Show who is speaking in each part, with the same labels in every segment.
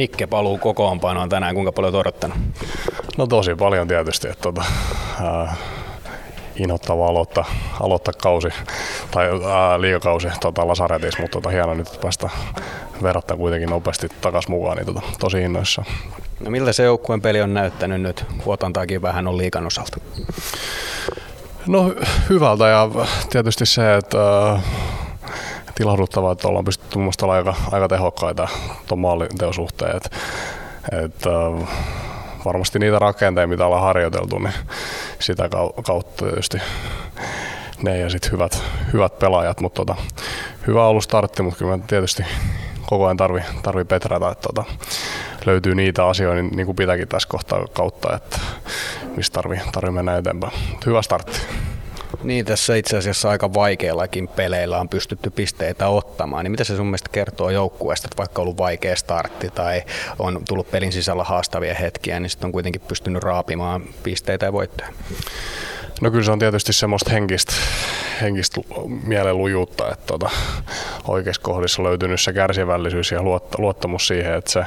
Speaker 1: Nikke paluu kokoonpanoon tänään, kuinka paljon olet odottanut?
Speaker 2: No tosi paljon tietysti, että tota, äh, inhottavaa aloittaa, aloittaa kausi tai ää, liikakausi tota, Lasaretissa, mutta tota, hienoa nyt päästä verrattaa kuitenkin nopeasti takaisin mukaan, niin tota, tosi innoissa.
Speaker 1: No miltä se joukkueen peli on näyttänyt nyt? Huotantaakin vähän on liikan osalta.
Speaker 2: No hyvältä ja tietysti se, että tilahduttavaa, että ollaan pystytty mun olla aika, aika tehokkaita tuon maalinteon suhteen. Et, et, varmasti niitä rakenteita, mitä ollaan harjoiteltu, niin sitä kautta tietysti ne ja sitten hyvät, hyvät pelaajat, mutta tota, hyvä ollut startti, mutta kyllä tietysti koko ajan tarvi, tarvi petrata, että tota, löytyy niitä asioita niin, niin kuin pitääkin tässä kohtaa kautta, että mistä tarvii, tarvii mennä eteenpäin. Hyvä startti.
Speaker 1: Niin, tässä itse asiassa aika vaikeillakin peleillä on pystytty pisteitä ottamaan. Niin mitä se sun mielestä kertoo joukkueesta, että vaikka on ollut vaikea startti tai on tullut pelin sisällä haastavia hetkiä, niin sitten on kuitenkin pystynyt raapimaan pisteitä ja voittoja?
Speaker 2: No kyllä se on tietysti semmoista henkistä, henkistä mielenlujuutta, että tota, oikeassa kohdissa löytynyt se kärsivällisyys ja luottamus siihen, että se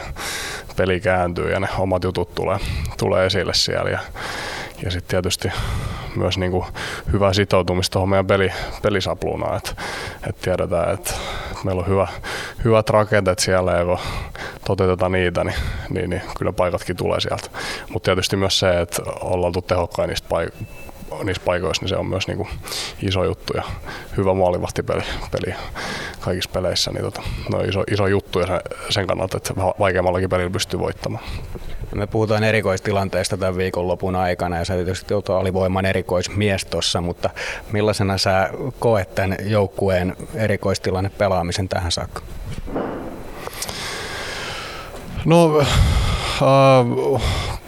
Speaker 2: peli kääntyy ja ne omat jutut tulee, tulee esille siellä. Ja, ja sitten tietysti myös niin kuin hyvää sitoutumista tuohon meidän peli, pelisapluunaan, että, että tiedetään, että, meillä on hyvä, hyvät rakenteet siellä ja kun toteutetaan niitä, niin, niin, niin kyllä paikatkin tulee sieltä. Mutta tietysti myös se, että ollaan oltu tehokkain niistä paikoista niissä paikoissa, niin se on myös niin kuin iso juttu ja hyvä maalivahtipeli peli kaikissa peleissä, niin tota, no iso, iso juttu ja sen kannalta, että vaikeammallakin pelillä pystyy voittamaan.
Speaker 1: Me puhutaan erikoistilanteesta tämän viikonlopun aikana ja sä tietysti olet alivoiman erikoismies tuossa, mutta millaisena sä koet tämän joukkueen erikoistilanne pelaamisen tähän saakka?
Speaker 2: No, äh,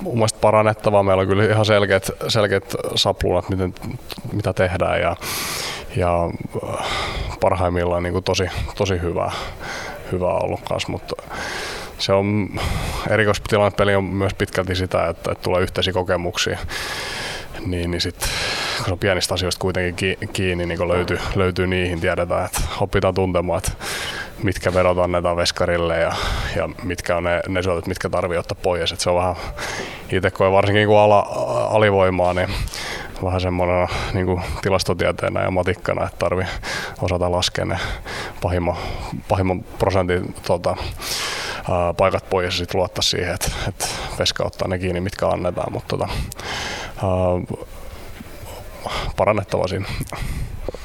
Speaker 2: mun mielestä parannettavaa. Meillä on kyllä ihan selkeät, selkeät sapluunat, miten, mitä tehdään ja, ja äh, parhaimmillaan niin kuin tosi, tosi hyvää, hyvää ollut kanssa, mutta se on peli on myös pitkälti sitä, että, että tulee yhteisiä kokemuksia. Niin, niin sit, kun on pienistä asioista kuitenkin kiinni, niin kun löytyy, löytyy niihin, tiedetään, että opitaan tuntemaan, että mitkä verot annetaan veskarille ja, ja mitkä on ne, ne syötöt, mitkä tarvii ottaa pois. Et se on vähän, itse kun varsinkin kun ala, alivoimaa, niin vähän semmoinen niin tilastotieteenä ja matikkana, että tarvii osata laskea ne pahimman, pahimman prosentin tota, paikat pois ja sitten luottaa siihen, että, että veska ottaa ne kiinni, mitkä annetaan, mutta tota, parannettava siinä.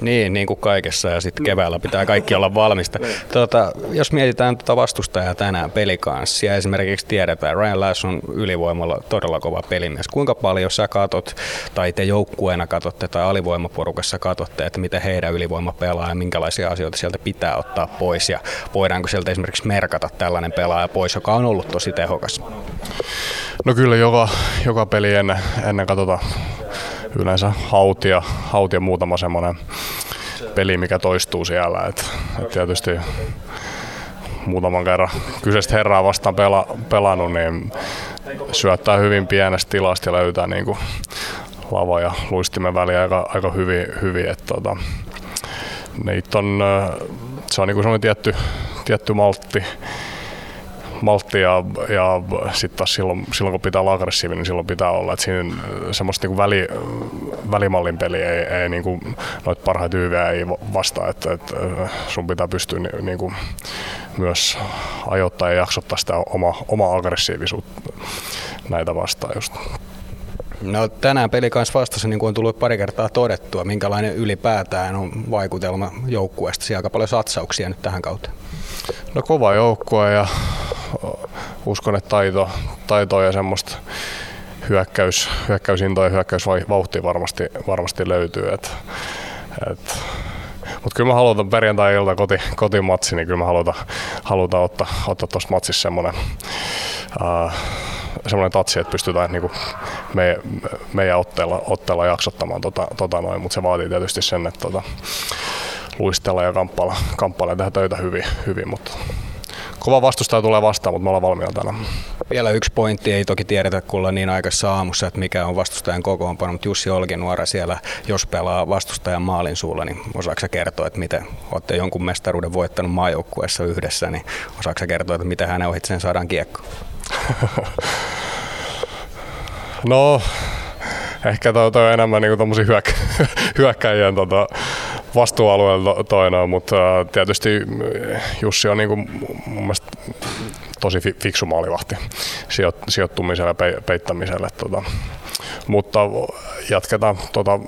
Speaker 1: Niin, niin kuin kaikessa ja sitten keväällä pitää kaikki olla valmista. Tuota, jos mietitään tuota vastustajaa tänään pelikanssia, esimerkiksi tiedetään, Ryan Lass on ylivoimalla todella kova pelimies. Kuinka paljon sä katot, tai te joukkueena katotte tai alivoimaporukassa katotte, että miten heidän ylivoima pelaa ja minkälaisia asioita sieltä pitää ottaa pois ja voidaanko sieltä esimerkiksi merkata tällainen pelaaja pois, joka on ollut tosi tehokas?
Speaker 2: No kyllä joka, joka peli ennen, ennen katsotaan yleensä hautia, hautia muutama semmoinen peli, mikä toistuu siellä. Et, et tietysti muutaman kerran kyseistä herraa vastaan pela, pelannut, niin syöttää hyvin pienestä tilasta ja löytää niin kuin lava ja luistimen väliä aika, aika hyvin. hyvin että tota, on, se on niin kuin tietty, tietty maltti, maltti ja, ja sitten taas silloin, silloin, kun pitää olla aggressiivinen, niin silloin pitää olla. että siinä semmoista niin väli, välimallin peli ei, ei niin kuin, noita parhaita tyyviä ei vastaa, että, että sun pitää pystyä niin kuin, myös ajoittaa ja jaksottaa sitä oma, oma aggressiivisuutta näitä vastaan just.
Speaker 1: No tänään peli kanssa vastassa, niin kuin on tullut pari kertaa todettua, minkälainen ylipäätään on vaikutelma joukkueesta. Siellä aika paljon satsauksia nyt tähän kautta.
Speaker 2: No kova joukkue ja uskon, että taito, taito ja semmoista hyökkäys, hyökkäysintoa ja hyökkäysvauhtia varmasti, varmasti löytyy. Et, et, mutta kyllä mä haluan perjantai-ilta koti, kotimatsi, niin kyllä mä haluan, halutaan ottaa, ottaa tuossa matsissa semmoinen semmoinen tatsi, että pystytään niin kuin me, meidän otteella, otteella jaksottamaan tota, tota noin, mutta se vaatii tietysti sen, että tota, luistella ja kamppailla, kamppailla ja tehdä töitä hyvin, hyvin mutta kova vastustaja tulee vastaan, mutta me ollaan valmiina tänään.
Speaker 1: Vielä yksi pointti, ei toki tiedetä kulla niin aikaisessa aamussa, että mikä on vastustajan kokoonpano, mutta Jussi Olkinuora siellä, jos pelaa vastustajan maalin suulla, niin osaako kertoa, että miten olette jonkun mestaruuden voittanut maajoukkueessa yhdessä, niin osaako kertoa, että miten hänen ohitseen saadaan kiekko?
Speaker 2: no, ehkä toi, toi on enemmän niinku hyökkä, hyökkäjien tota, vastuualueella toinen, mutta tietysti Jussi on niinku mun mielestä tosi fiksu maalivahti sijoittumiselle ja peittämiselle. Tota. Mutta jatketaan tota,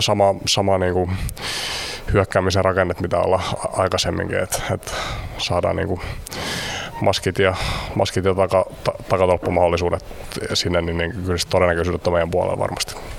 Speaker 2: sama, sama niinku hyökkäämisen rakennet, mitä ollaan aikaisemminkin, että et saadaan niinku maskit ja, maskit ja taka, ta, takatolppumahdollisuudet sinne, niin, niin kyllä todennäköisyydet on meidän puolella varmasti.